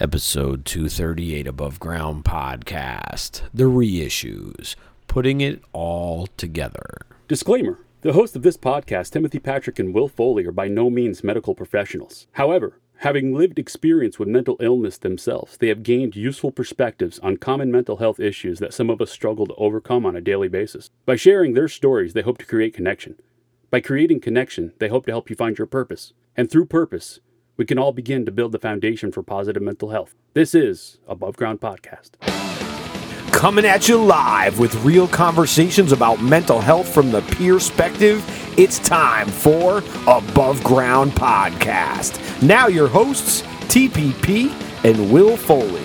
episode 238 Above Ground Podcast, The Reissues, putting it all together. Disclaimer The hosts of this podcast, Timothy Patrick and Will Foley, are by no means medical professionals. However, having lived experience with mental illness themselves, they have gained useful perspectives on common mental health issues that some of us struggle to overcome on a daily basis. By sharing their stories, they hope to create connection. By creating connection, they hope to help you find your purpose. And through purpose, we can all begin to build the foundation for positive mental health. This is Above Ground Podcast. Coming at you live with real conversations about mental health from the perspective. It's time for Above Ground Podcast. Now, your hosts, TPP and Will Foley.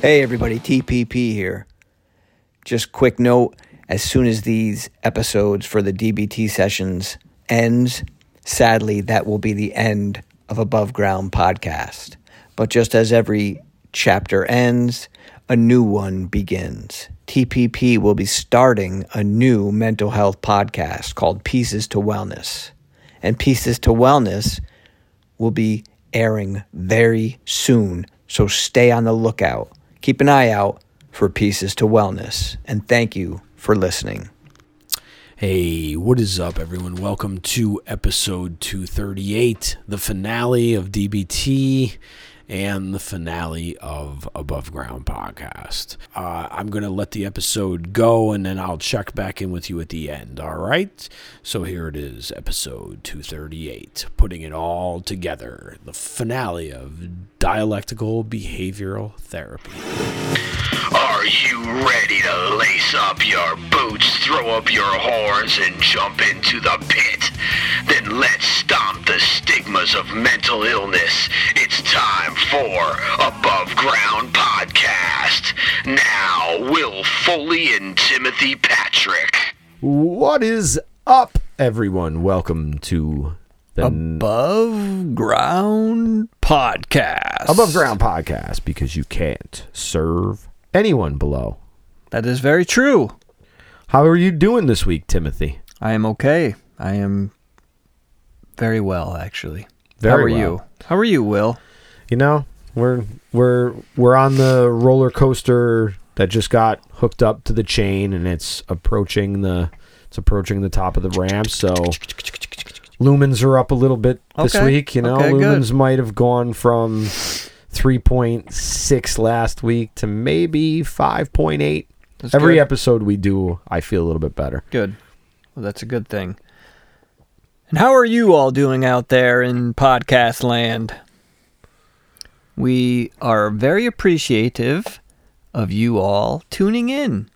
Hey everybody, TPP here. Just quick note, as soon as these episodes for the DBT sessions ends, sadly that will be the end of Above Ground podcast. But just as every chapter ends, a new one begins. TPP will be starting a new mental health podcast called Pieces to Wellness. And Pieces to Wellness will be airing very soon, so stay on the lookout. Keep an eye out for Pieces to Wellness. And thank you for listening. Hey, what is up, everyone? Welcome to episode 238, the finale of DBT and the finale of Above Ground Podcast. Uh, I'm going to let the episode go and then I'll check back in with you at the end, all right? So here it is, episode 238, putting it all together, the finale of dialectical behavioral therapy. Are you ready to lace up your boots, throw up your horns, and jump into the pit? Then let's stomp the stigmas of mental illness. It's time for Above Ground Podcast. Now, Will Foley and Timothy Patrick. What is up, everyone? Welcome to the Above Ground Podcast. Above Ground Podcast because you can't serve anyone below. That is very true. How are you doing this week, Timothy? I am okay. I am very well, actually. Very How are well. you? How are you, Will? You know, we're we're we're on the roller coaster that just got hooked up to the chain and it's approaching the it's approaching the top of the ramp, so lumens are up a little bit this Okay. week, you know. Okay, good. lumens might have gone from 3.6 last week to maybe 5.8. That's Every good. episode we do, I feel a little bit better. Good. Well, that's a good thing. And how are you all doing out there in podcast land? We are very appreciative of you all tuning in.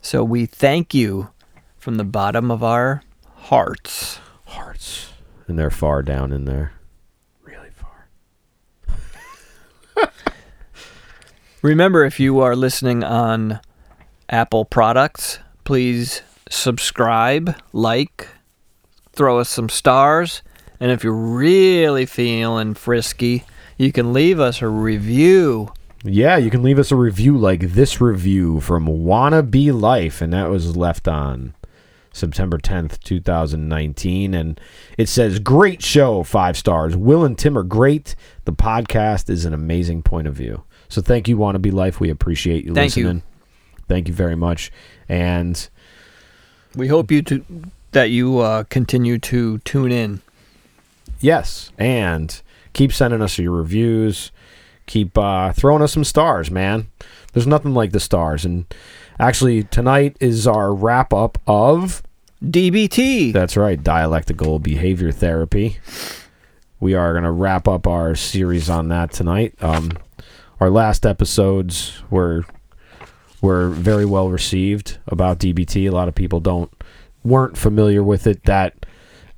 So we thank you from the bottom of our hearts. Hearts. And they're far down in there. Really far. Remember, if you are listening on Apple products, please subscribe, like, throw us some stars. And if you're really feeling frisky, you can leave us a review. Yeah, you can leave us a review like this review from Wanna Be Life, and that was left on September 10th, 2019. And it says, Great show, five stars. Will and Tim are great. The podcast is an amazing point of view. So thank you, Wanna Be Life. We appreciate you Thank you. listening. Thank you very much. And We hope you to that you uh, continue to tune in. yes, and keep sending us your reviews. Keep uh, throwing us some stars, man. There's nothing like the stars. And actually, tonight is our wrap up of DBT. That's right, dialectical behavior therapy. We are going to wrap up our series on that tonight. Um, our last episodes were were very well received about DBT. A lot of people don't weren't familiar with it that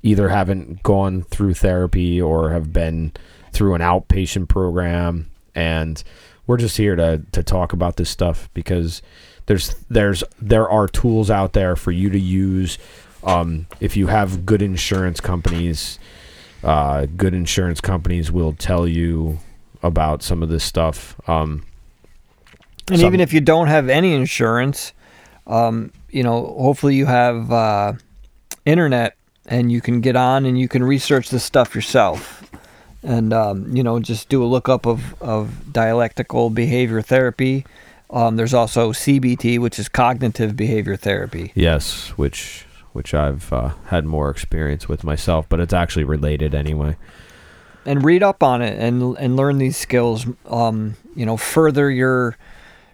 either haven't gone through therapy or have been through an outpatient program and we're just here to to talk about this stuff because there's there's there are tools out there for you to use um, if you have good insurance companies uh, good insurance companies will tell you about some of this stuff um, And Some- even if you don't have any insurance, um, you know, hopefully you have uh, internet and you can get on and you can research this stuff yourself. and um, you know just do a lookup of of dialectical behavior therapy. Um, there's also CBT, which is cognitive behavior therapy. Yes, which which I've uh, had more experience with myself, but it's actually related anyway. And read up on it and and learn these skills. Um, you know, further your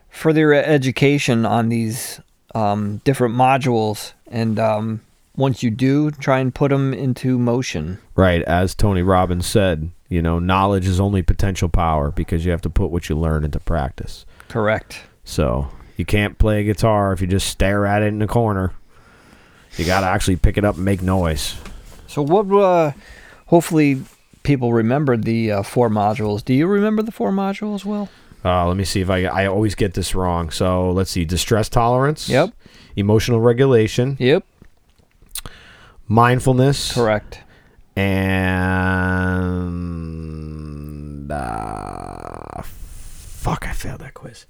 further your education on these um, different modules, and um, once you do, try and put them into motion. Right, as Tony Robbins said, you know, knowledge is only potential power because you have to put what you learn into practice. Correct. So you can't play a guitar if you just stare at it in the corner. You got to actually pick it up and make noise. So what? Uh, hopefully, people remember the uh, four modules. Do you remember the four modules? Well, Uh, let me see if I I always get this wrong. So let's see: distress tolerance. Yep. Emotional regulation, yep, mindfulness, correct. and uh, fuck, I failed that quiz.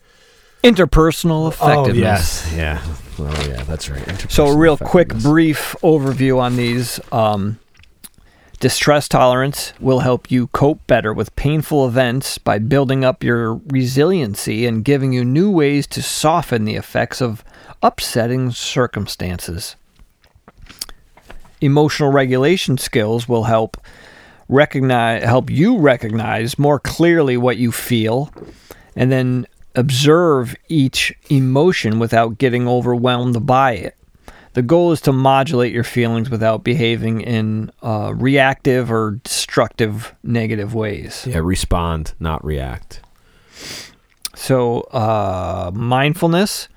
Interpersonal effectiveness. Oh yes, yeah. Oh yeah, that's right. So, a real quick, brief overview on these. Um, distress tolerance will help you cope better with painful events by building up your resiliency and giving you new ways to soften the effects of upsetting circumstances. Emotional regulation skills will help recognize help you recognize more clearly what you feel and then observe each emotion without getting overwhelmed by it. The goal is to modulate your feelings without behaving in uh, reactive or destructive negative ways. Yeah, respond, not react. So, uh, mindfulness.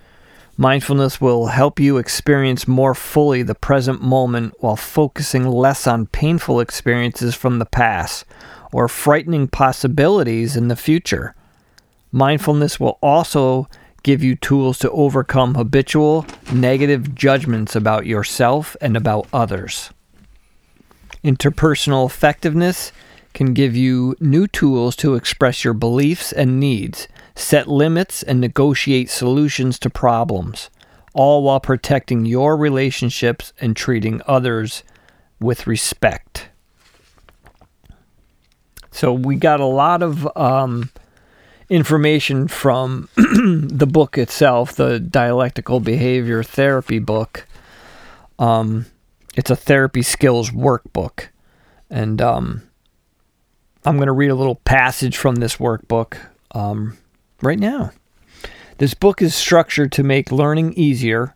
Mindfulness will help you experience more fully the present moment while focusing less on painful experiences from the past or frightening possibilities in the future. Mindfulness will also give you tools to overcome habitual negative judgments about yourself and about others. Interpersonal effectiveness can give you new tools to express your beliefs and needs, set limits, and negotiate solutions to problems, all while protecting your relationships and treating others with respect. So, we got a lot of um, information from the book itself, the Dialectical Behavior Therapy book. Um, it's a therapy skills workbook. And um, I'm going to read a little passage from this workbook um, right now. This book is structured to make learning easier.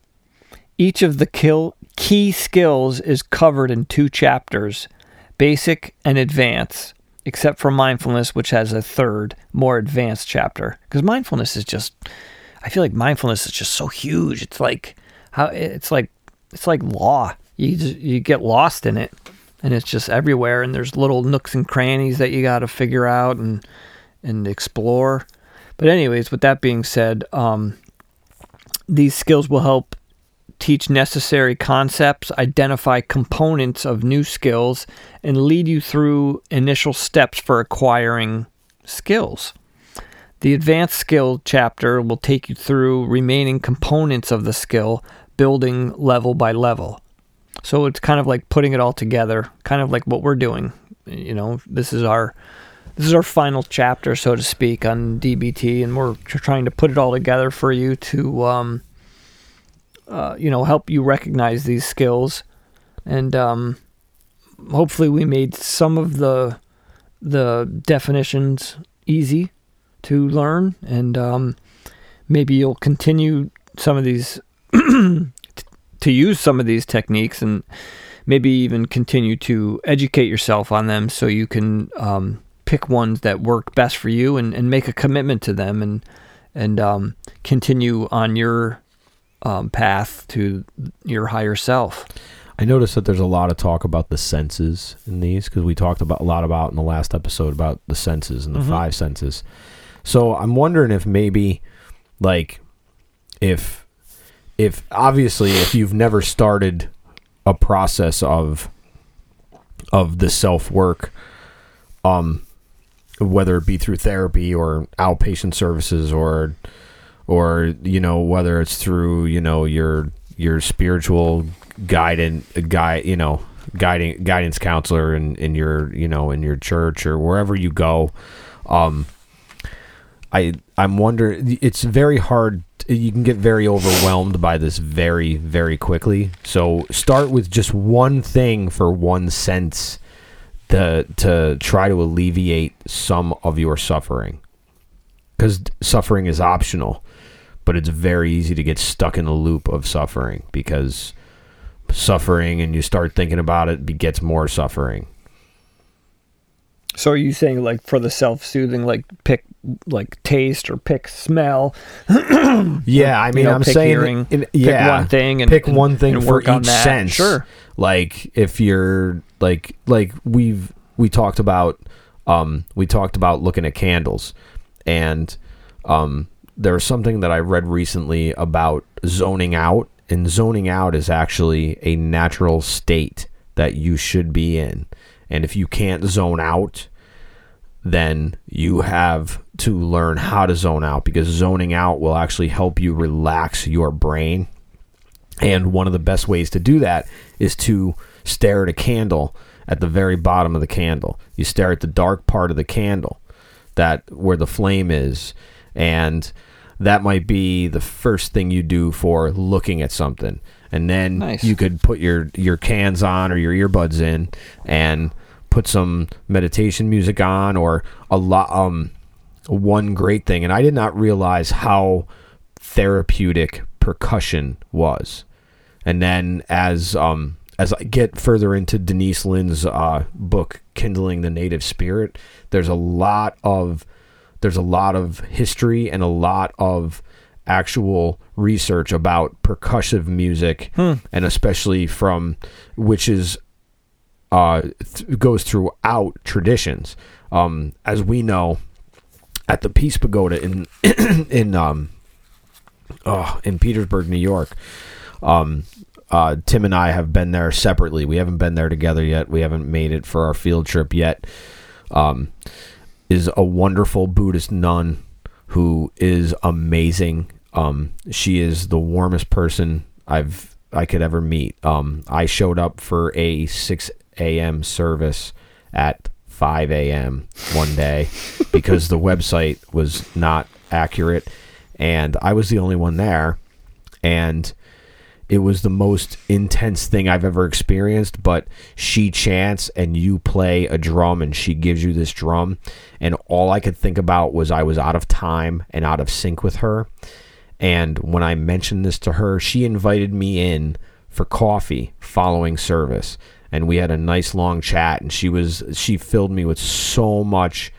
Each of the kill, key skills is covered in two chapters basic and advanced, except for mindfulness, which has a third, more advanced chapter. Because mindfulness is just, I feel like mindfulness is just so huge. It's like, how it's like, it's like law. You just, you get lost in it, and it's just everywhere. And there's little nooks and crannies that you got to figure out and and explore. But anyways, with that being said, um, these skills will help teach necessary concepts, identify components of new skills, and lead you through initial steps for acquiring skills. The advanced skill chapter will take you through remaining components of the skill, building level by level. So it's kind of like putting it all together, kind of like what we're doing. You know, this is our this is our final chapter, so to speak, on DBT, and we're trying to put it all together for you to, um, uh, you know, help you recognize these skills, and um, hopefully, we made some of the the definitions easy to learn, and um, maybe you'll continue some of these to use some of these techniques, and maybe even continue to educate yourself on them, so you can. Um, pick ones that work best for you and, and make a commitment to them and and um, continue on your um, path to your higher self. I noticed that there's a lot of talk about the senses in these because we talked about a lot about in the last episode about the senses and the Mhm. five senses. So I'm wondering if maybe, like, if if obviously if you've never started a process of of the self work, um, whether it be through therapy or outpatient services or or you know whether it's through you know your your spiritual guidance guide you know guiding guidance counselor in, in your you know in your church or wherever you go. Um, I I'm wondering. It's very hard. You can get very overwhelmed by this very very quickly. So start with just one thing for one sense to to try to alleviate some of your suffering. Because suffering is optional, but it's very easy to get stuck in the loop of suffering because suffering and you start thinking about it begets more suffering. So are you saying like for the self-soothing, like pick like taste or pick smell? Yeah, I mean, know, I'm pick saying, hearing, in- pick yeah, one thing and- pick one thing and for each sense. Sure. Like if you're like like we've we talked about um we talked about looking at candles, and um there was something that I read recently about zoning out, and zoning out is actually a natural state that you should be in, and if you can't zone out, then you have to learn how to zone out because zoning out will actually help you relax your brain. And one of the best ways to do that is to stare at a candle at the very bottom of the candle. You stare at the dark part of the candle, that where the flame is, and that might be the first thing you do for looking at something. And then Nice. you could put your your cans on or your earbuds in and put some meditation music on or a lot um one great thing and I did not realize how therapeutic percussion was. And then as um as I get further into Denise Linn's uh, book Kindling the Native Spirit, there's a lot of there's a lot of history and a lot of actual research about percussive music and especially from which is uh, th- goes throughout traditions. Um, as we know, at the Peace Pagoda in in um, oh, in Petersburg, New York, um, uh, Tim and I have been there separately. We haven't been there together yet. We haven't made it for our field trip yet. Um, is a wonderful Buddhist nun who is amazing. Um, she is the warmest person I've I could ever meet. Um, I showed up for a six a.m. service at five a.m. one day because the website was not accurate, and I was the only one there, and it was the most intense thing I've ever experienced. But she chants and you play a drum and she gives you this drum. And all I could think about was I was out of time and out of sync with her. And when I mentioned this to her, she invited me in for coffee following service. And we had a nice long chat and she was she filled me with so much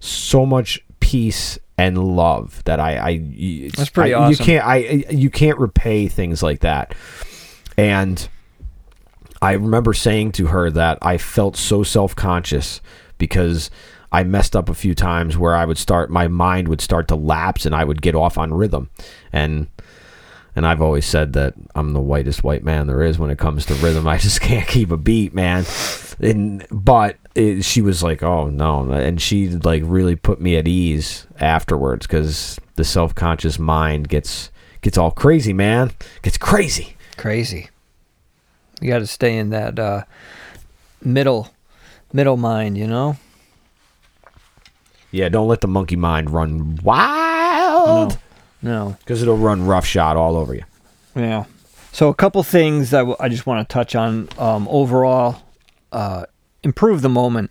so much peace and love that I, I That's pretty I- You can't I you can't repay things like that. And I remember saying to her that I felt so self conscious because I messed up a few times where I would start my mind would start to lapse and I would get off on rhythm. And and I've always said that I'm the whitest white man there is when it comes to rhythm. I just can't keep a beat, man. And but it, she was like, "Oh no," and she like really put me at ease afterwards because the self conscious mind gets gets all crazy, man. Gets crazy. Crazy. You got to stay in that uh, middle middle mind, you know. Yeah, don't let the monkey mind run wild No. because it'll run roughshod all over you. Yeah. So a couple things I, w- I just want to touch on. Um, overall, uh, improve the moment.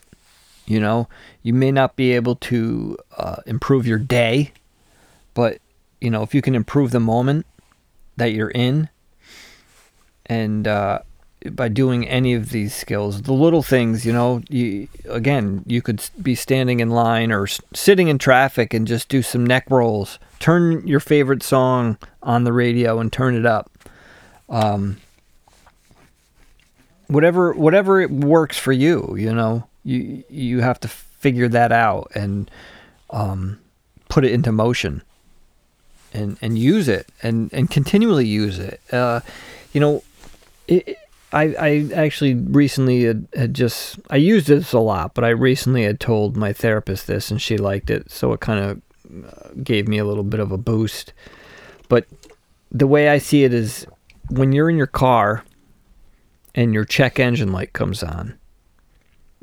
You know, you may not be able to uh, improve your day, but you know if you can improve the moment that you're in, and uh, by doing any of these skills, the little things, you know, you again you could be standing in line or sitting in traffic and just do some neck rolls. Turn your favorite song on the radio and turn it up. Um, whatever whatever it works for you, you know, you you have to figure that out and um, put it into motion and and use it and and continually use it. Uh, you know, it, I I actually recently had, had just I used this a lot, but I recently had told my therapist this and she liked it, so it kind of uh, gave me a little bit of a boost. But the way I see it is when you're in your car and your check engine light comes on,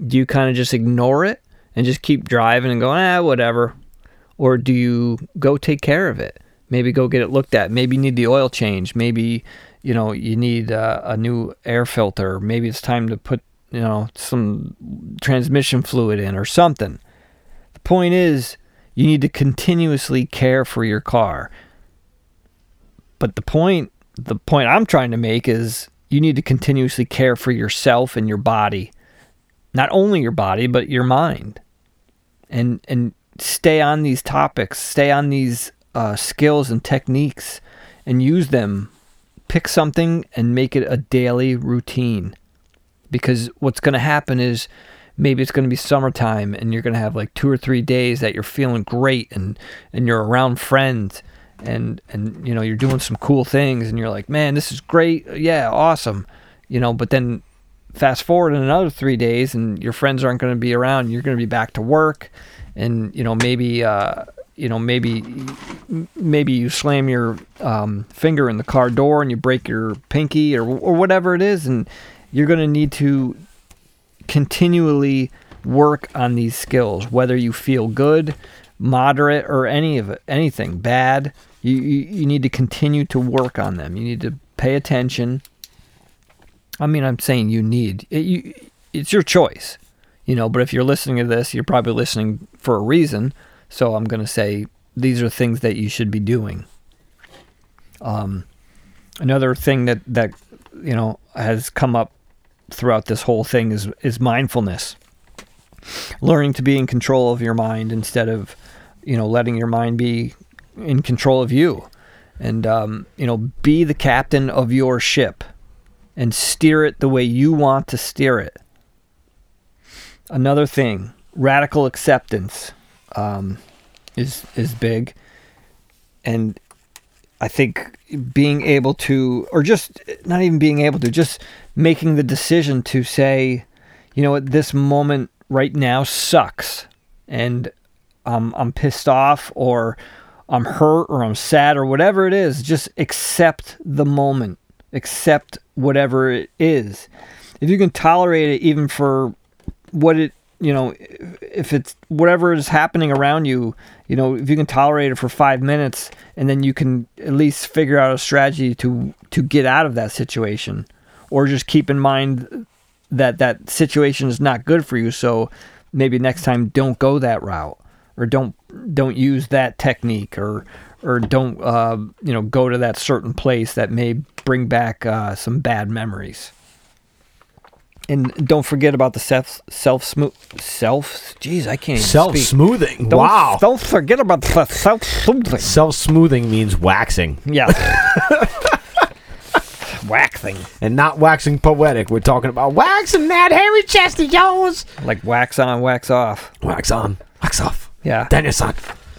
do you kind of just ignore it and just keep driving and going, ah, whatever? Or do you go take care of it? Maybe go get it looked at. Maybe you need the oil change. Maybe, you know, you need uh, a new air filter. Maybe it's time to put, you know, some transmission fluid in or something. The point is, you need to continuously care for your car. But the point the point I'm trying to make is you need to continuously care for yourself and your body. Not only your body, but your mind. And and stay on these topics, stay on these uh, skills and techniques and use them. Pick something and make it a daily routine. Because what's going to happen is maybe it's going to be summertime and you're going to have like two or three days that you're feeling great and, and you're around friends and, and, you know, you're doing some cool things and you're like, man, this is great. Yeah, awesome. You know, but then fast forward in another three days and your friends aren't going to be around. You're going to be back to work and, you know, maybe, uh, you know maybe maybe you slam your um, finger in the car door and you break your pinky or or whatever it is and you're going to need to continually work on these skills whether you feel good moderate or any of it anything bad you, you, you need to continue to work on them you need to pay attention i mean i'm saying you need it, you, it's your choice you know but if you're listening to this you're probably listening for a reason so I'm going to say these are things that you should be doing. Um, another thing that that you know has come up throughout this whole thing is is mindfulness. Learning to be in control of your mind instead of you know letting your mind be in control of you, and um, you know be the captain of your ship and steer it the way you want to steer it. Another thing, radical acceptance um, is is big, and I think being able to, or just not even being able to, just making the decision to say, you know what, this moment right now sucks, and um, I'm pissed off, or I'm hurt, or I'm sad, or whatever it is. Just accept the moment, accept whatever it is. If you can tolerate it, even for what it you know, if it's whatever is happening around you, you know, if you can tolerate it for five minutes and then you can at least figure out a strategy to to get out of that situation, or just keep in mind that that situation is not good for you. So maybe next time don't go that route, or don't don't use that technique, or or don't uh, you know go to that certain place that may bring back uh, some bad memories and don't forget about the self self smooth self. Jeez, I can't self smoothing. Wow. Don't forget about the self smoothing. Self smoothing means waxing. Yeah. waxing. And not waxing poetic. We're talking about waxing that hairy chest of yours. Like wax on, wax off. Wax on, wax off. Yeah. Daniel-san.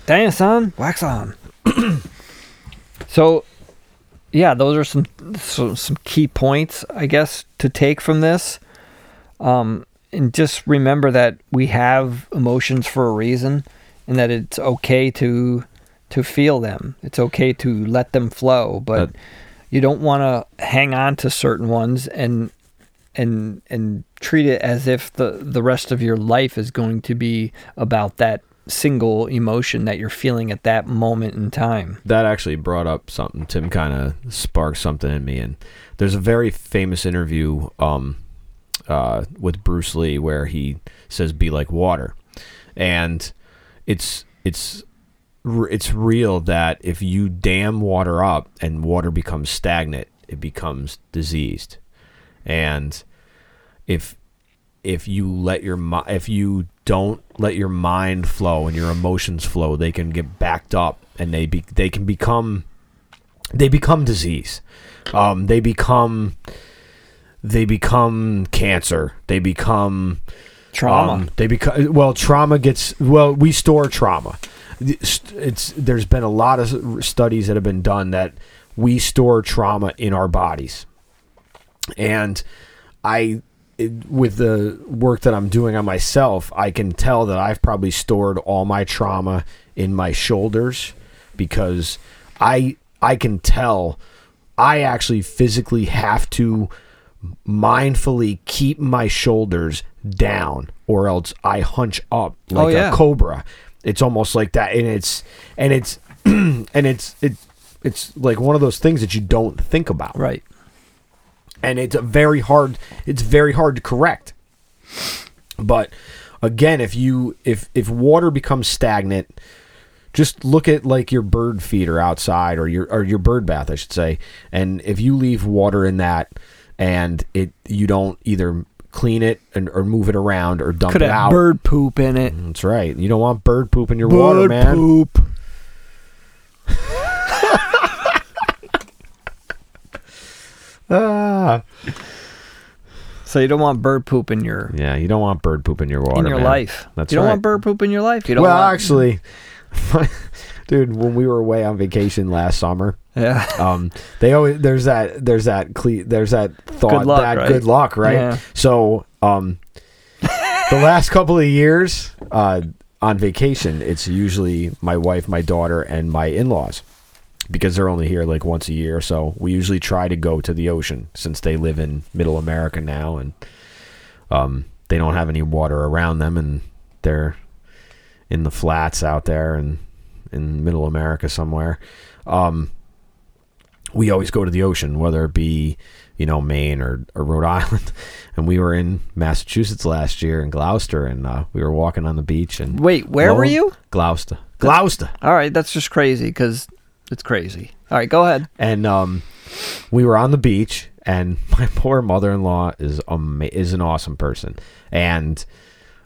Daniel son, wax on. so, yeah, those are some, some some key points, I guess, to take from this. Um, and just remember that we have emotions for a reason and that it's okay to to feel them. It's okay to let them flow, but you don't want to hang on to certain ones and and and treat it as if the the rest of your life is going to be about that single emotion that you're feeling at that moment in time. That actually brought up something. Tim kind of sparked something in me, and there's a very famous interview um, uh, with Bruce Lee where he says "be like water," and it's it's it's real that if you dam water up and water becomes stagnant, it becomes diseased, and if if you let your if you don't let your mind flow and your emotions flow, they can get backed up and they be they can become they become disease. Um, they become they become cancer. They become trauma. Um, they become well. Trauma gets well. We store trauma. It's there's been a lot of studies that have been done that we store trauma in our bodies, and I. It, with the work that I'm doing on myself, I can tell that I've probably stored all my trauma in my shoulders because I I can tell I actually physically have to mindfully keep my shoulders down or else I hunch up oh, like Oh, yeah. a cobra. It's almost like that and it's and it's and it's it it's like one of those things that you don't think about. Right. And it's a very hard it's very hard to correct. But again, if you if if water becomes stagnant, just look at like your bird feeder outside or your or your bird bath, I should say. And if you leave water in that and it you don't either clean it and, or move it around or dump Could it out. bird poop in it. That's right. You don't want bird poop in your water, man. poop. Ah. So you don't want bird poop in your Yeah, you don't want bird poop in your water. in your man. life. That's you don't right. want bird poop in your life. You don't well, want, actually, dude, when we were away on vacation last summer, yeah. um, they always there's that there's that cle- there's that thought Good luck, that right? good luck, right? Yeah. So, um, the last couple of years, uh, on vacation, it's usually my wife, my daughter, and my in-laws because they're only here like once a year. So we usually try to go to the ocean since they live in Middle America now, and um, they don't have any water around them, and they're in the flats out there and in Middle America somewhere. Um, we always go to the ocean, whether it be you know Maine or, or Rhode Island. And we were in Massachusetts last year in Gloucester, and uh, we were walking on the beach. And Wait, where lo were you? Gloucester, Gloucester. All right, that's just crazy because it's crazy. All right, go ahead. and um, we were on the beach, and my poor mother-in-law is ama- is an awesome person, and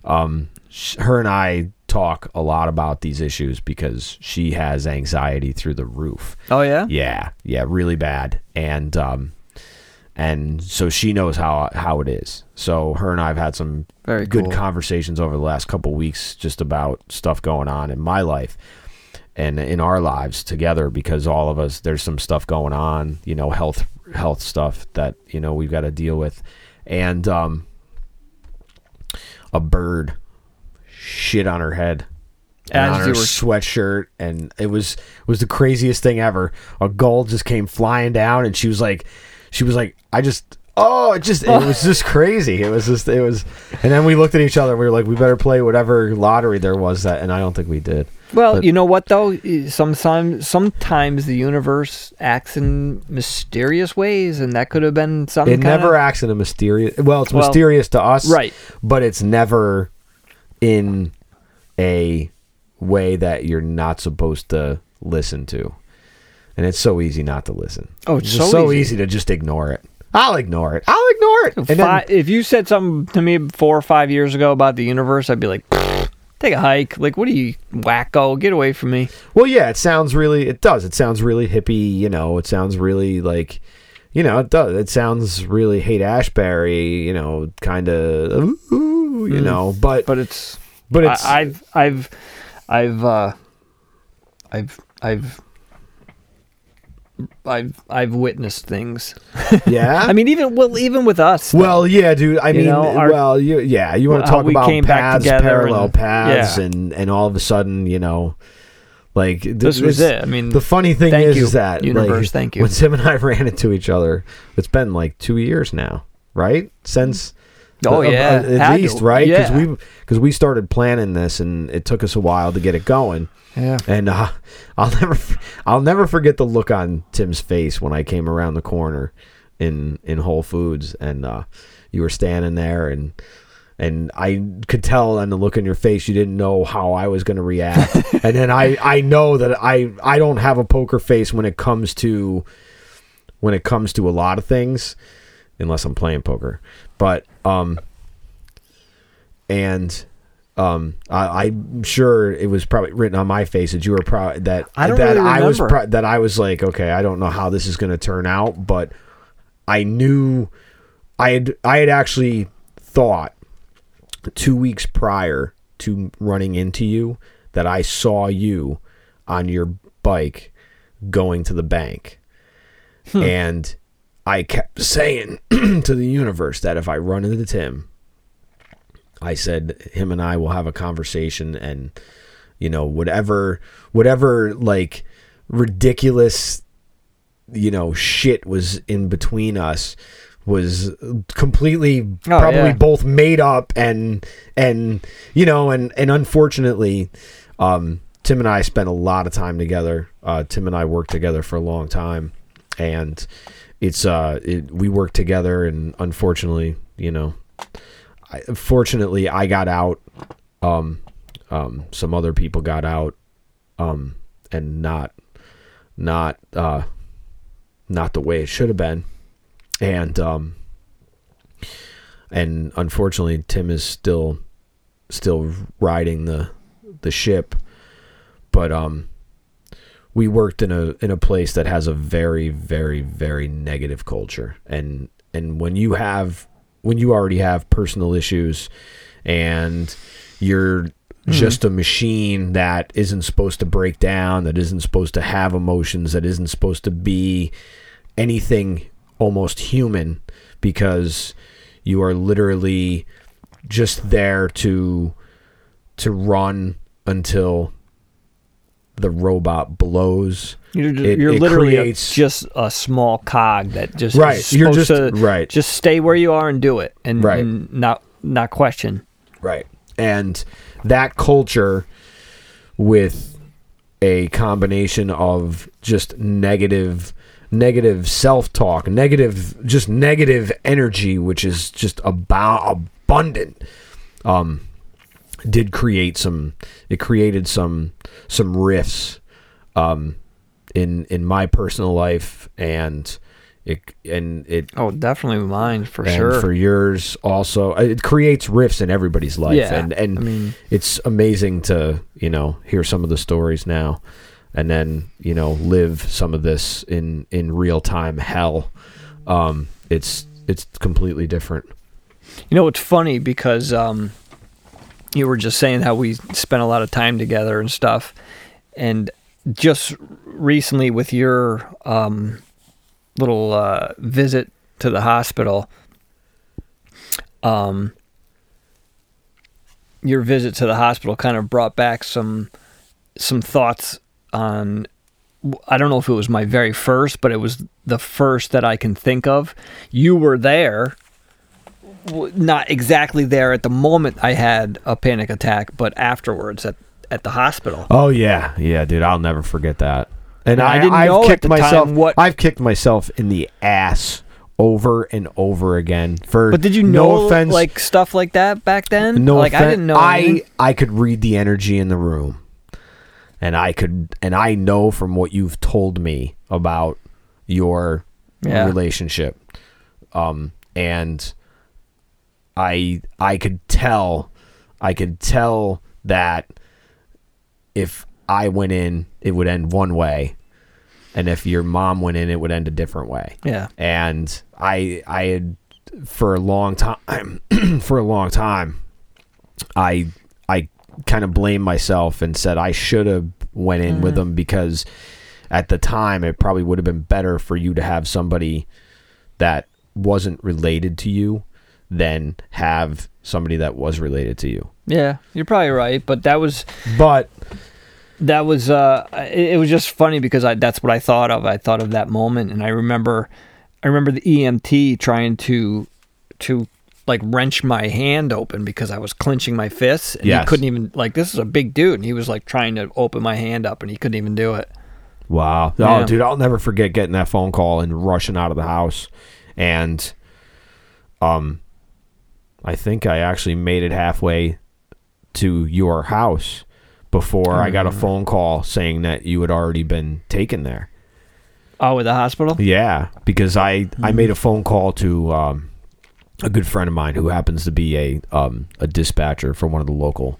um, sh- her and I talk a lot about these issues because she has anxiety through the roof. Oh yeah. Yeah, yeah, really bad, and um, and so she knows how how it is. So her and I have had some Very good cool. conversations over the last couple weeks just about stuff going on in my life and in our lives together because all of us there's some stuff going on, you know, health health stuff that you know we've got to deal with, and um, a bird shit on her head. And As on her were- sweatshirt, and it was it was the craziest thing ever. A gull just came flying down, and she was like, she was like, I just, oh, it just, it was just crazy. It was just, it was, and then we looked at each other. and We were like, we better play whatever lottery there was that, and I don't think we did. Well, But- you know what though? Sometimes, sometimes the universe acts in mysterious ways, and that could have been something. It never of, acts in a mysterious. Well, it's Well, mysterious to us, right. But it's never in a way that you're not supposed to listen to, and it's so easy not to listen. Oh, it's just so so easy. easy to just ignore it. I'll ignore it. I'll ignore it. And then, if you said something to me four or five years ago about the universe, I'd be like, "Take a hike." Like, what are you wacko? Get away from me. well, yeah, it sounds really. It does. It sounds really hippie. You know, it sounds really like. You know, it does. It sounds really Haight-Ashbury. You know, kind of. You know, but Mm. But it's. but it's. I, I've I've I've uh, I've I've I've I've witnessed things. yeah. I mean, even well, even with us. Well, yeah, dude. I mean, know, our- well, you, yeah, you want to talk about paths, parallel and- paths, yeah. and and all of a sudden, you know, like th- This was it. I mean, the funny thing is, you, is that universe, like, thank you. When Tim and I ran into each other, it's been like two years now, right? Since. Oh, uh, yeah. uh, at Had least to. right because Yeah. we because we started planning this and it took us a while to get it going. yeah. And uh, I'll never, I'll never forget the look on Tim's face when I came around the corner in in Whole Foods, and uh, you were standing there, and and I could tell on the look in your face you didn't know how I was going to react. and then I I know that I I don't have a poker face when it comes to when it comes to a lot of things, unless I'm playing poker. But um, and um, I, I'm sure it was probably written on my face that you were proud that I don't that really I was prou- that I was like, okay, I don't know how this is going to turn out, but I knew I had I had actually thought two weeks prior to running into you that I saw you on your bike going to the bank. And I kept saying to the universe that if I run into Tim, I said him and I will have a conversation and you know whatever whatever like ridiculous you know shit was in between us was completely Oh, probably yeah. both made up and and you know and and unfortunately um Tim and I spent a lot of time together. Uh, Tim and I worked together for a long time, and it's uh, it, we worked together, and unfortunately, you know, I, fortunately, I got out. Um, um, some other people got out, um, and not, not, uh, not the way it should have been, and um, and unfortunately, Tim is still, still riding the, the ship but um we worked in a in a place that has a very very very negative culture. And and when you have when you already have personal issues and you're hmm. just a machine that isn't supposed to break down that isn't supposed to have emotions that isn't supposed to be anything almost human because you are literally just there to to run until the robot blows. You're, It- you're it literally a- creates- just a small cog that just Right, is you're just- to right. Just stay where you are and do it, and, Right. and not not question. Right. And that culture with a combination of just negative negative self-talk, negative just negative energy which is just about abundant um did create some it created some some rifts um in in my personal life and it and it Oh, definitely mine for and sure. for yours also. Uh, it creates rifts in everybody's life Yeah, and and I mean- it's amazing to you know hear some of the stories now and then you know live some of this in in real time hell. Um it's it's completely different. You know, it's funny because um, you were just saying how we spent a lot of time together and stuff, and just recently with your um, little uh, visit to the hospital, um, your visit to the hospital kind of brought back some some thoughts on. I don't know if it was my very first, but it was the first that I can think of. You were there not exactly there at the moment I had a panic attack, but afterwards at at the hospital. oh yeah yeah dude i'll never forget that and And I i, didn't i've know kicked myself what- i've kicked myself in the ass over and over again for But did you no know offense like stuff like that back then? No, like I didn't know. I anything. I could read the energy in the room, and I could, and I know from what you've told me about your Yeah. relationship, um, and I I could tell, I could tell that if I went in, it would end one way, and if your mom went in, it would end a different way. Yeah. and I I had for a long time for a long time I I kind of blamed myself and said I should have went in with mm. them because at the time it probably would have been better for you to have somebody that wasn't related to you than have somebody that was related to you. Yeah, you're probably right, but that was But that was uh it, it was just funny because I that's what I thought of. I thought of that moment and I remember I remember the EMT trying to to like wrench my hand open because I was clenching my fists and Yes. he couldn't even like this is a big dude and he was like trying to open my hand up and he couldn't even do it. Wow. Yeah. Oh, dude, I'll never forget getting that phone call and rushing out of the house. And um I think I actually made it halfway to your house before I got a phone call saying that you had already been taken there. Oh, at the hospital? Yeah, because I I made a phone call to um a good friend of mine who happens to be a um a dispatcher for one of the local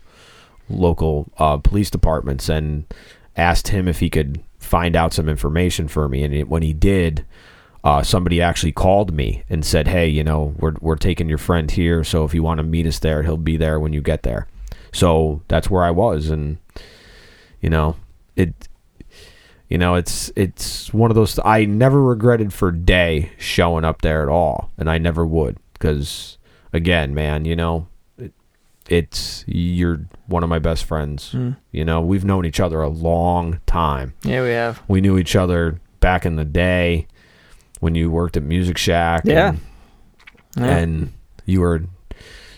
local uh, police departments and asked him if he could find out some information for me and it, when he did uh, somebody actually called me and said hey you know we're, we're taking your friend here so if you want to meet us there he'll be there when you get there. So that's where i was and you know it you know it's it's one of those i never regretted for a day showing up there at all and i never would because again man you know it, it's you're one of my best friends. You know we've known each other a long time. Yeah, we have. we knew each other back in the day when you worked at music shack Yeah. and, Yeah. and you were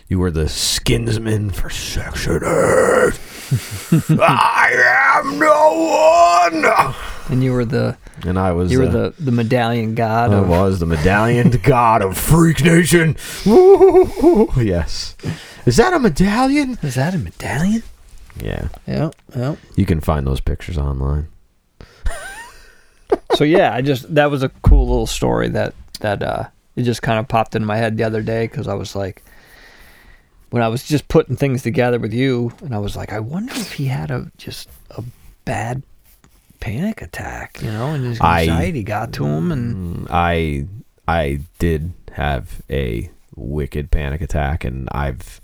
you were the skinsman for Section Eight. I am no one. And you were the And I was you were uh, the the medallion god I of was the medallion god of Freak Nation. Yes. Is that a medallion? Is that a medallion? Yeah. Yeah, yeah. You can find those pictures online. So yeah, I just that was a cool little story that that uh it just kind of popped in my head the other day because I was like, when I was just putting things together with you, and I was like, I wonder if he had a just a bad panic attack, you know, and his I- anxiety got to him, and I I did have a wicked panic attack and I've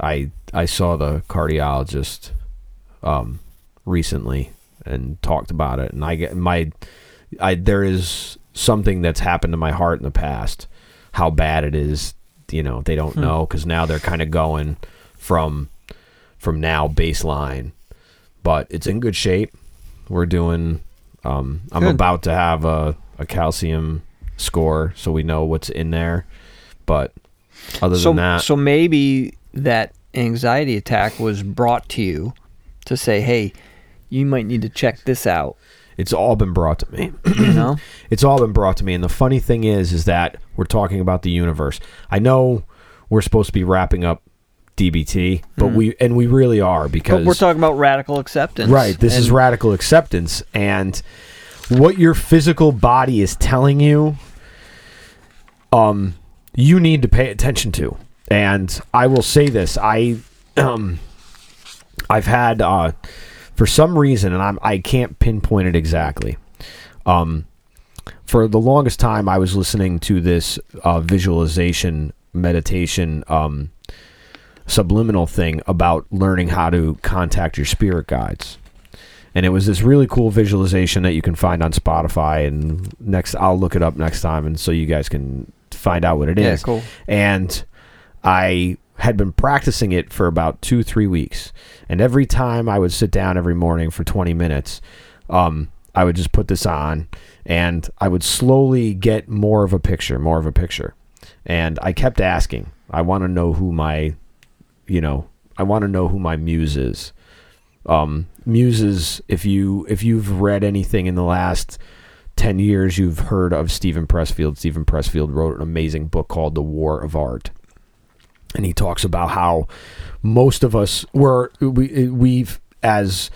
I I saw the cardiologist um recently and talked about it and I get my I there is something that's happened to my heart in the past how bad it is you know they don't know cuz now they're kind of going from from now baseline. But it's in good shape. We're doing um I'm Good. about to have a a calcium score so we know what's in there. But other so than that so maybe that anxiety attack was brought to you to say, hey, you might need to check this out, it's all been brought to me you know. it's all been brought to me and the funny thing is is that we're talking about the universe i know we're supposed to be wrapping up dbt but we and we really are because. But we're talking about radical acceptance, right this is radical acceptance and what your physical body is telling you um you need to pay attention to and i will say this i um i've had uh for some reason and i'm i can't pinpoint it exactly um for the longest time i was listening to this uh, visualization meditation um subliminal thing about learning how to contact your spirit guides and it was this really cool visualization that you can find on Spotify. And next, I'll look it up next time, and so you guys can find out what it is. Yeah, cool. And I had been practicing it for about two, three weeks, and every time I would sit down every morning for twenty minutes, um, I would just put this on, and I would slowly get more of a picture, more of a picture, and I kept asking, I want to know who my, you know, I want to know who my muse is. Um, muses if you if you've read anything in the last 10 years you've heard of steven pressfield. Steven pressfield wrote an amazing book called the war of art and he talks about how most of us were we we've as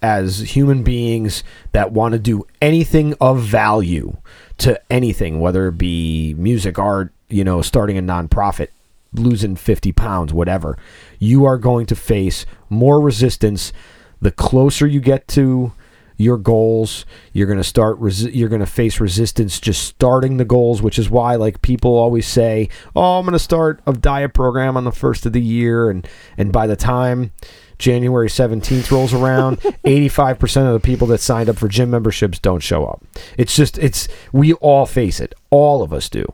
as human beings that want to do anything of value to anything whether it be music art you know starting a nonprofit losing 50 pounds whatever you are going to face more resistance the closer you get to your goals you're going to start resi- you're going to face resistance just starting the goals which is why like people always say oh i'm going to start a diet program on the first of the year and and by the time January 17th rolls around, 85% of the people that signed up for gym memberships don't show up. It's just, it's, we all face it. All of us do.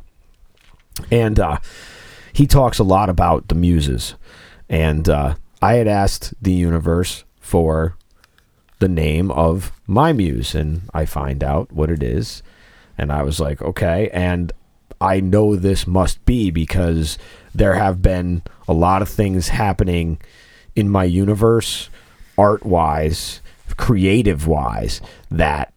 And uh, he talks a lot about the muses. And uh, I had asked the universe for the name of my muse, and I find out what it is. And I was like, okay. And I know this must be because there have been a lot of things happening in my universe, art wise, creative wise, that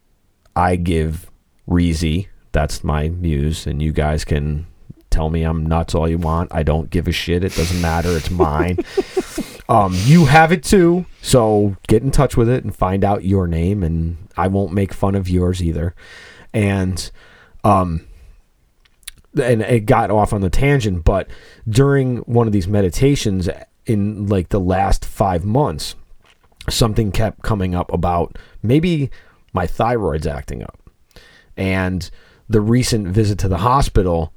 I give Reezy, that's my muse, and you guys can tell me I'm nuts all you want. I don't give a shit. It doesn't matter. It's mine. um, you have it too, so get in touch with it and find out your name, and I won't make fun of yours either. And um, and it got off on the tangent, but during one of these meditations in like the last five months, something kept coming up about maybe my thyroid's acting up. And the recent visit to the hospital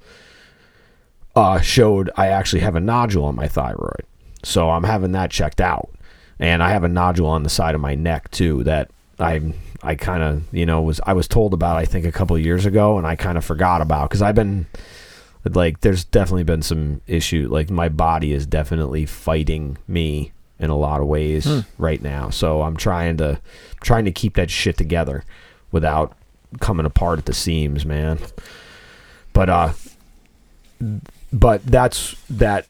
uh, showed I actually have a nodule on my thyroid. So I'm having that checked out. And I have a nodule on the side of my neck too that I I kind of, you know, was I was told about I think a couple of years ago and I kind of forgot about cuz I've been like there's definitely been some issue like my body is definitely fighting me in a lot of ways right now. So I'm trying to trying to keep that shit together without coming apart at the seams, man. But uh but that's that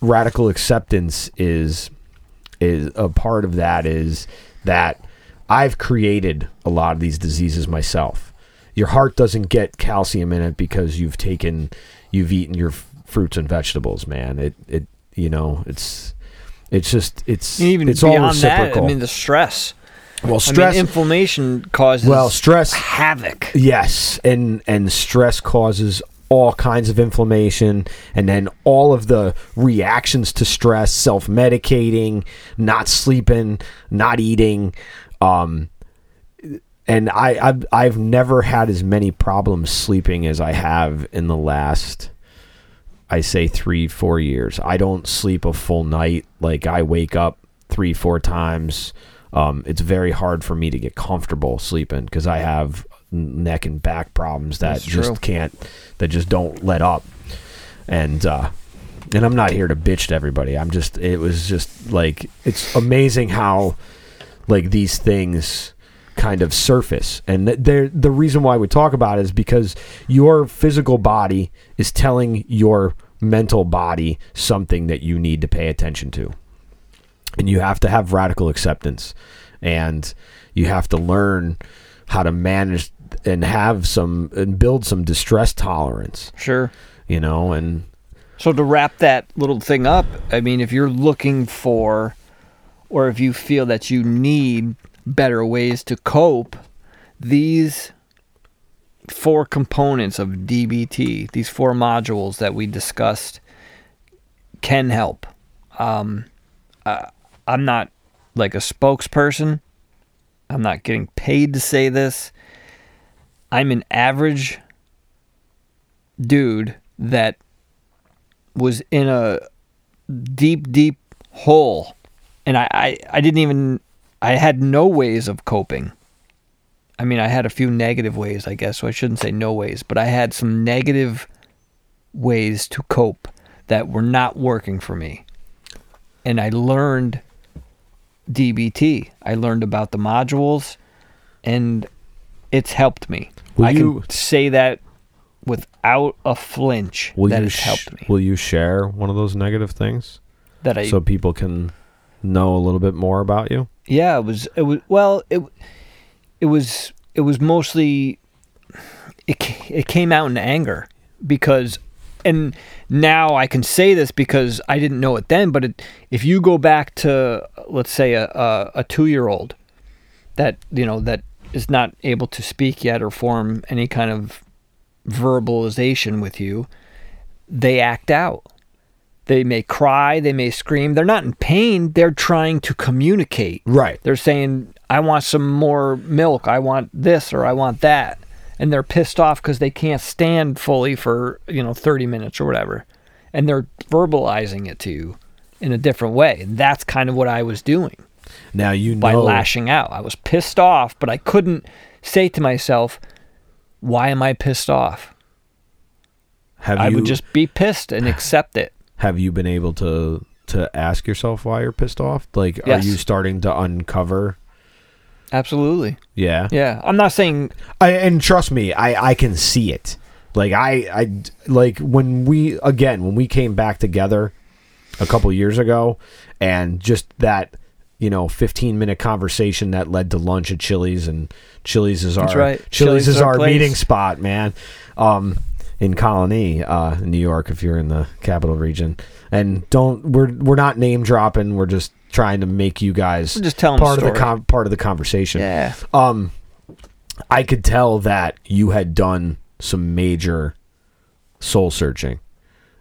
radical acceptance is is a part of that is that I've created a lot of these diseases myself. Your heart doesn't get calcium in it because you've taken you've eaten your fruits and vegetables, man. It it you know, it's it's just it's And even it's all beyond that, reciprocal. I mean the stress. well, I stress mean, inflammation causes well, stress havoc. Yes, and and stress causes all kinds of inflammation and then all of the reactions to stress, self-medicating, not sleeping, not eating um and I I've, I've never had as many problems sleeping as I have in the last I say 3 4 years. I don't sleep a full night like I wake up 3 4 times. Um, it's very hard for me to get comfortable sleeping because I have neck and back problems that That's just true. can't that just don't let up. And uh and I'm not here to bitch to everybody. I'm just it was just like it's amazing how like these things kind of surface and they're, the reason why we talk about it is because your physical body is telling your mental body something that you need to pay attention to and you have to have radical acceptance and you have to learn how to manage and have some and build some distress tolerance Sure. you know and So to wrap that little thing up, I mean, if you're looking for, or if you feel that you need better ways to cope, these four components of DBT, these four modules that we discussed, can help. Um, uh, I'm not like a spokesperson. I'm not getting paid to say this. I'm an average dude that was in a deep, deep hole, and I, I, I didn't even, I had no ways of coping. I mean, I had a few negative ways, I guess, so I shouldn't say no ways, but I had some negative ways to cope that were not working for me. And I learned DBT. I learned about the modules, and it's helped me. Will I you- can say that without a flinch will that you it's helped me. will you share one of those negative things that I so people can know a little bit more about you yeah, it was it was well it it was it was mostly it it came out in anger because and now I can say this because I didn't know it then, but it, if you go back to let's say a a, a two year old that you know that is not able to speak yet or form any kind of verbalization with you, they act out. They may cry, they may scream. They're not in pain. They're trying to communicate. right They're saying, I want some more milk. I want this or I want that. And they're pissed off because they can't stand fully for, you know, 30 minutes or whatever. And they're verbalizing it to you in a different way. That's kind of what I was doing now you by lashing out. I was pissed off, but I couldn't say to myself, why am I pissed off? have I you would just be pissed and accept it. have you been able to to ask yourself why you're pissed off like Yes. are you starting to uncover Absolutely. yeah Yeah. I'm not saying I, and trust me, I, I can see it. Like I, I like when we again when we came back together a couple years ago, and just that you know 15 minute conversation that led to lunch at Chili's, and Chili's is our right. Chili's, Chili's is our place. meeting spot, man. Um, in Colonie, uh, in New York, if you're in the capital region, and don't we're we're not name dropping. We're just trying to make you guys We're just telling part of the story. com- part of the conversation Yeah. um I could tell that you had done some major soul searching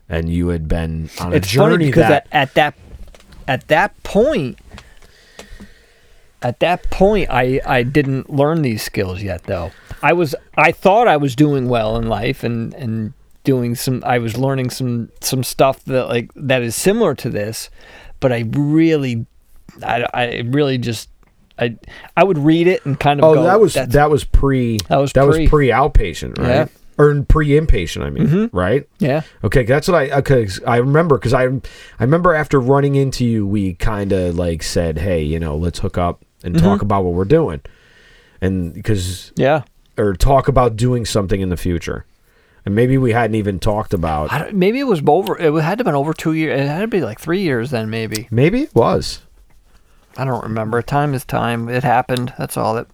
and you had been on a it's journey because that at, at that at that point at that point I I didn't learn these skills yet though. I was I thought I was doing well in life and and doing some I was learning some some stuff that like that is similar to this, but I really I, I really just I I would read it and kind of Oh, go, that was that was pre That was that pre. was pre outpatient, right? Yeah. Or pre inpatient, I mean, mm-hmm. right? yeah Okay, that's what I okay. I remember because I I remember after running into you, we kind of like said, "Hey, you know, let's hook up and Mm-hmm. talk about what we're doing," and because yeah or talk about doing something in the future. and maybe we hadn't even talked about. I don't, maybe it was over. It had to have been over two years. It had to be like three years then, maybe. Maybe it was. I don't remember. Time is time. It happened. That's all that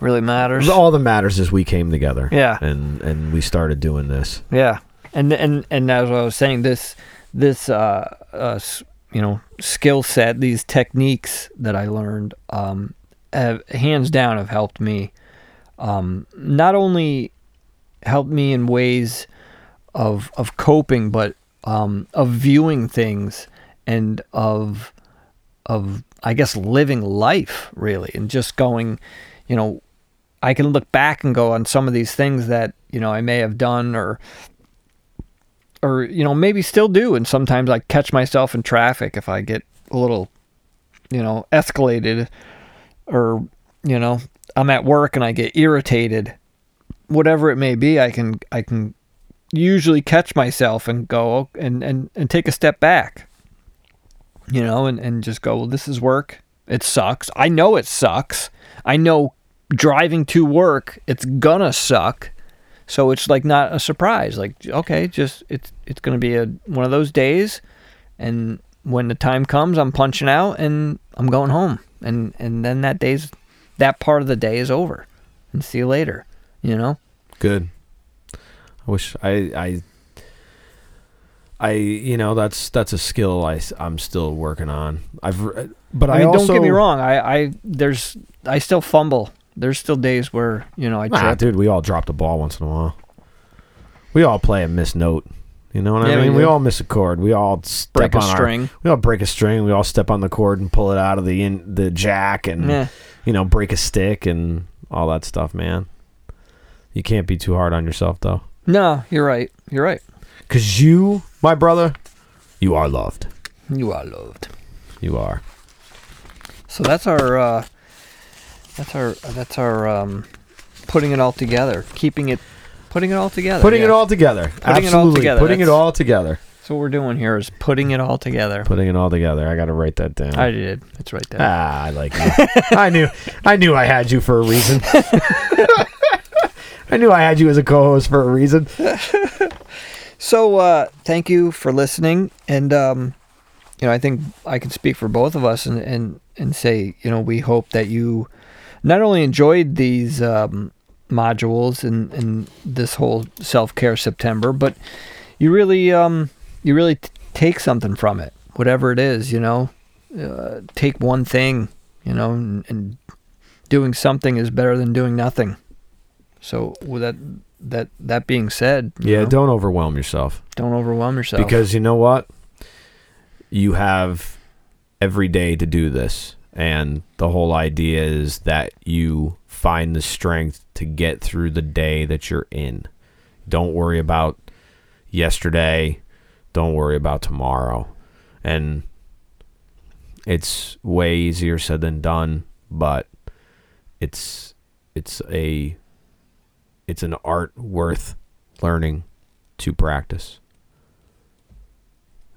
really matters. All that matters is we came together. Yeah. and and we started doing this. Yeah, and and and as I was saying, this this uh, uh you know skill set, these techniques that I learned, um, have hands down have helped me. Um, not only helped me in ways of of coping, but um, of viewing things and of of I guess living life really, and just going, you know, I can look back and go on some of these things that you know I may have done or or you know maybe still do and sometimes I catch myself in traffic if I get a little you know escalated or you know I'm at work and I get irritated. Whatever it may be I can I can usually catch myself and go "Oh," and and and take a step back you know and and just go well this is work. It sucks. I know it sucks. I know driving to work it's gonna suck so it's like not a surprise. Like okay, just it's it's gonna be a one of those days, and when the time comes, I'm punching out and I'm going home, and and then that day's that part of the day is over, and see you later. You know. Good. I wish I I I you know that's that's a skill I I'm still working on. I've but I, I also don't get me wrong. I I there's I still fumble. There's still days where you know I Ah, trip. dude, we all drop the ball once in a while. We all play a miss note. You know what Yeah, I mean? We, do. all miss a chord. We all step Break a on our- string. we all break a string. We all step on the cord and pull it out of the in, the jack and Yeah. you know break a stick and all that stuff, man. You can't be too hard on yourself though, No, you're right. You're right. because you, my brother, you are loved. You are loved. You are. So that's our uh, that's our that's our um, putting it all together, keeping it, putting it all together. Putting it all together. Putting it all Absolutely. together. Putting it That's- all together. So what we're doing here is putting it all together. Putting it all together. I got to write that down. I did. It's right there. Ah, I like you. I knew. I knew I had you for a reason. I knew I had you as a co-host for a reason. So uh, thank you for listening, and um, you know I think I can speak for both of us and and and say you know we hope that you not only enjoyed these um, modules and and this whole self care September, but you really um you really t- take something from it, whatever it is. You know, uh, take one thing. You know, and, and doing something is better than doing nothing. So with that that that being said, Yeah, know, don't overwhelm yourself don't overwhelm yourself. because you know what? You have every day to do this, and the whole idea is that you find the strength to get through the day that you're in. Don't worry about yesterday. Don't worry about tomorrow. And it's way easier said than done, but it's it's a it's an art worth learning to practice.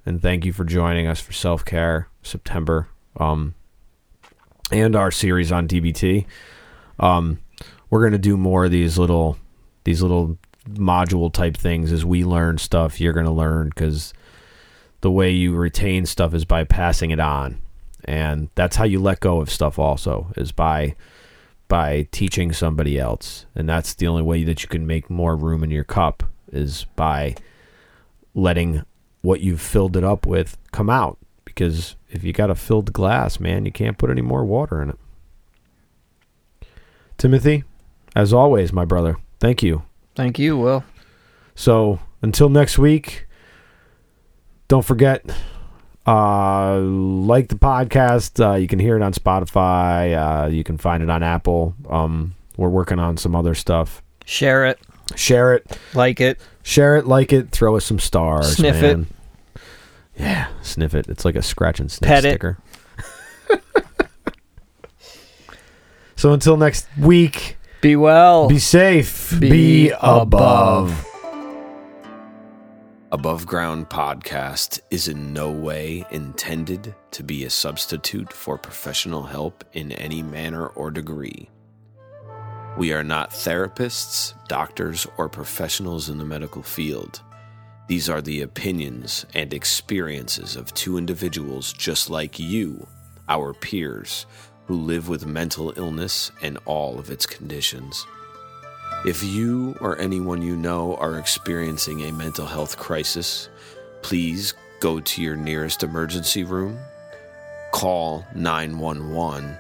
And thank you for joining us for self care September, um, and our series on DBT. Um, we're gonna do more of these little these little module type things as we learn stuff. You're gonna learn because the way you retain stuff is by passing it on, and that's how you let go of stuff. Also, is by by teaching somebody else, and that's the only way that you can make more room in your cup is by letting what you've filled it up with come out. Because if you got a filled glass, man, you can't put any more water in it. Timothy, as always, my brother, thank you. Thank you, Will. So until next week, don't forget, uh, like the podcast. Uh, you can hear it on Spotify. Uh, you can find it on Apple. Um, we're working on some other stuff. Share it, Share it, like it. share it, like it, throw us some stars. Sniff man. Yeah, sniff it. It's like a scratch and sniff Pet it. sticker. so until next week, Be well. be safe, Be be, above. above. Above Ground Podcast is in no way intended to be a substitute for professional help in any manner or degree. We are not therapists, doctors, or professionals in the medical field. These are the opinions and experiences of two individuals just like you, our peers, who live with mental illness and all of its conditions. If you or anyone you know are experiencing a mental health crisis, please go to your nearest emergency room, call 911,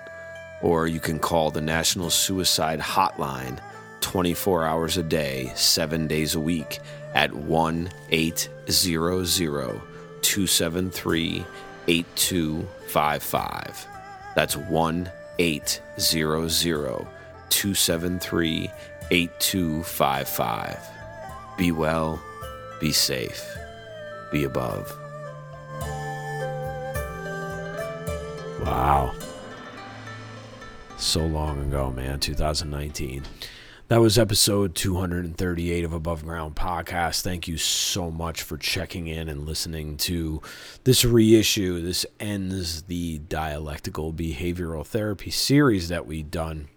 or you can call the National Suicide Hotline 24 hours a day, 7 days a week at 1 800 273 8255. That's 1 800 273 8255. Be well, be safe, be above. Wow. So long ago, man, 2019. That was episode 238 of Above Ground Podcast. Thank you so much for checking in and listening to this reissue. This ends the dialectical behavioral therapy series that we done.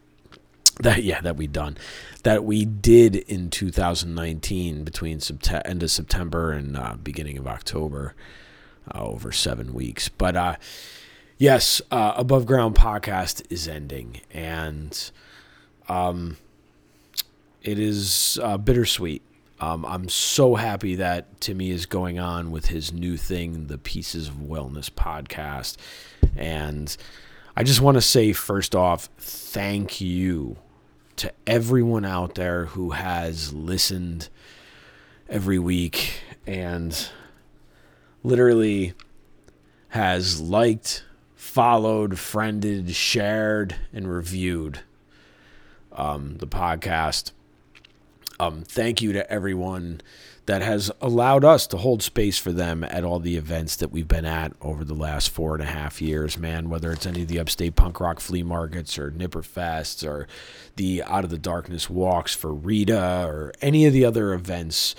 That yeah, that we done. That we did in 2019 between Sept- end of September and uh, beginning of October, uh, over seven weeks. But uh, yes, uh, Above Ground Podcast is ending, and um, it is uh, bittersweet. Um, I'm so happy that Timmy is going on with his new thing, the Pieces of Wellness podcast. And I just want to say, first off, thank you to everyone out there who has listened every week and literally has liked, followed, friended, shared, and reviewed um, the podcast. Um, thank you to everyone that has allowed us to hold space for them at all the events that we've been at over the last four and a half years, man. Whether it's any of the upstate punk rock flea markets or Nipper Fests or the Out of the Darkness walks for Rita or any of the other events.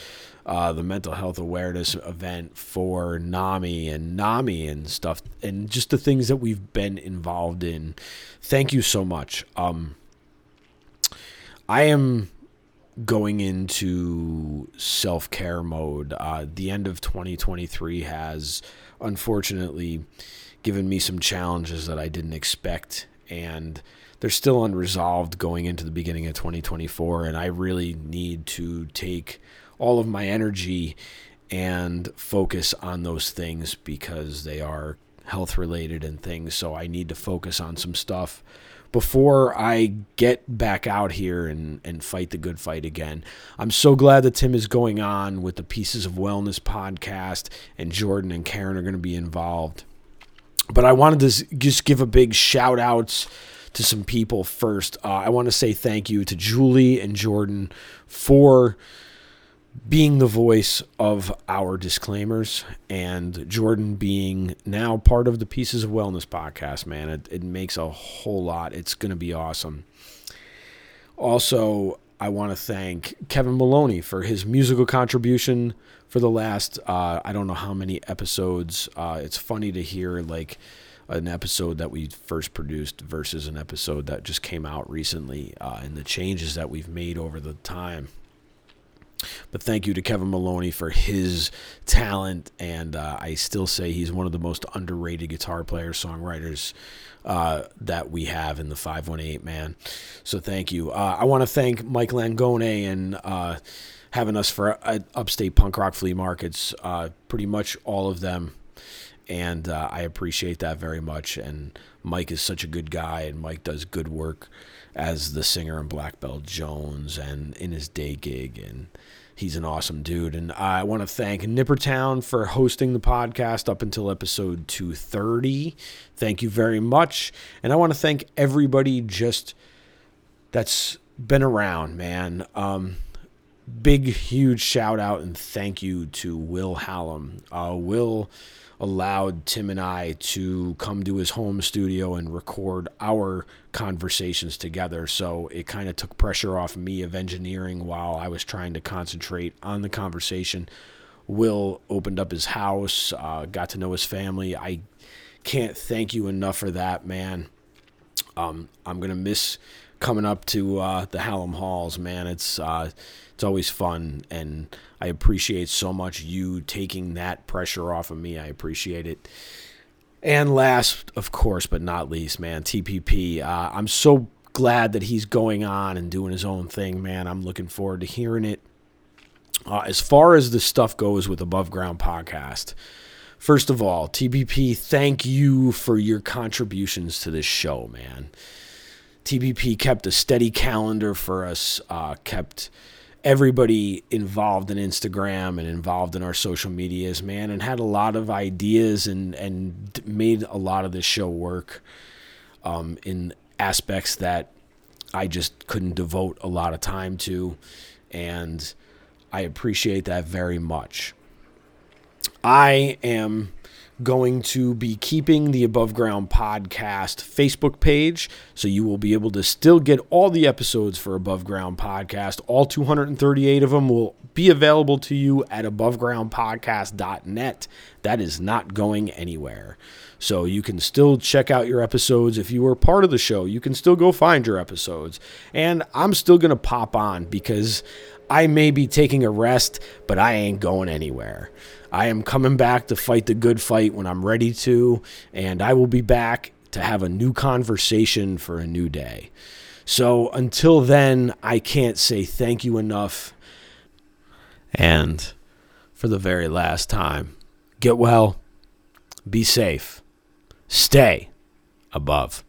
Uh, the mental health awareness event for NAMI and NAMI and stuff, and just the things that we've been involved in. Thank you so much. Um, I am going into self care mode. Uh, the end of 2023 has unfortunately given me some challenges that I didn't expect, and they're still unresolved going into the beginning of 2024. And I really need to take all of my energy and focus on those things because they are health related and things. So I need to focus on some stuff before I get back out here and, and fight the good fight again. I'm so glad that Tim is going on with the Pieces of Wellness podcast, and Jordan and Karen are going to be involved. But I wanted to just give a big shout outs to some people first. Uh, I want to say thank you to Julie and Jordan for being the voice of our disclaimers and Jordan being now part of the Pieces of Wellness podcast, man. It, it makes a whole lot. It's going to be awesome. Also, I want to thank Kevin Maloney for his musical contribution for the last, uh, I don't know how many episodes. Uh, it's funny to hear like an episode that we first produced versus an episode that just came out recently uh, and the changes that we've made over the time. But thank you to Kevin Maloney for his talent, and uh, I still say he's one of the most underrated guitar players, songwriters uh, that we have in the 518 man. So thank you. Uh, I want to thank Mike Langone and uh, having us for uh, upstate punk rock flea markets, uh, pretty much all of them. And I appreciate that very much. And Mike is such a good guy, and Mike does good work as the singer in Black Belt Jones and in his day gig and he's an awesome dude and I want to thank Nippertown for hosting the podcast up until episode 230. Thank you very much and I want to thank everybody just that's been around, man. Um, big huge shout out and thank you to Will Hallam. Uh, Will allowed Tim and I to come to his home studio and record our conversations together. So it kind of took pressure off me of engineering while I was trying to concentrate on the conversation. Will opened up his house, uh, got to know his family. I can't thank you enough for that, man. Um, I'm gonna miss coming up to uh, the Hallam Halls, man. It's uh, it's always fun, and I appreciate so much you taking that pressure off of me. I appreciate it. And last, of course, but not least, man, TPP. Uh, I'm so glad that he's going on and doing his own thing, man. I'm looking forward to hearing it. Uh, as far as the stuff goes with Above Ground Podcast, first of all, TPP, thank you for your contributions to this show, man. TPP kept a steady calendar for us, uh, kept everybody involved in Instagram and involved in our social medias, man, and had a lot of ideas and and made a lot of this show work um, in aspects that I just couldn't devote a lot of time to, and I appreciate that very much. I am going to be keeping the Above Ground Podcast Facebook page. So you will be able to still get all the episodes for Above Ground Podcast. All 238 of them will be available to you at abovegroundpodcast.net. That is not going anywhere. So you can still check out your episodes. If you were part of the show, you can still go find your episodes. And I'm still going to pop on because I may be taking a rest, but I ain't going anywhere. I am coming back to fight the good fight when I'm ready to, and I will be back to have a new conversation for a new day. So until then, I can't say thank you enough. And for the very last time, get well, be safe, stay above.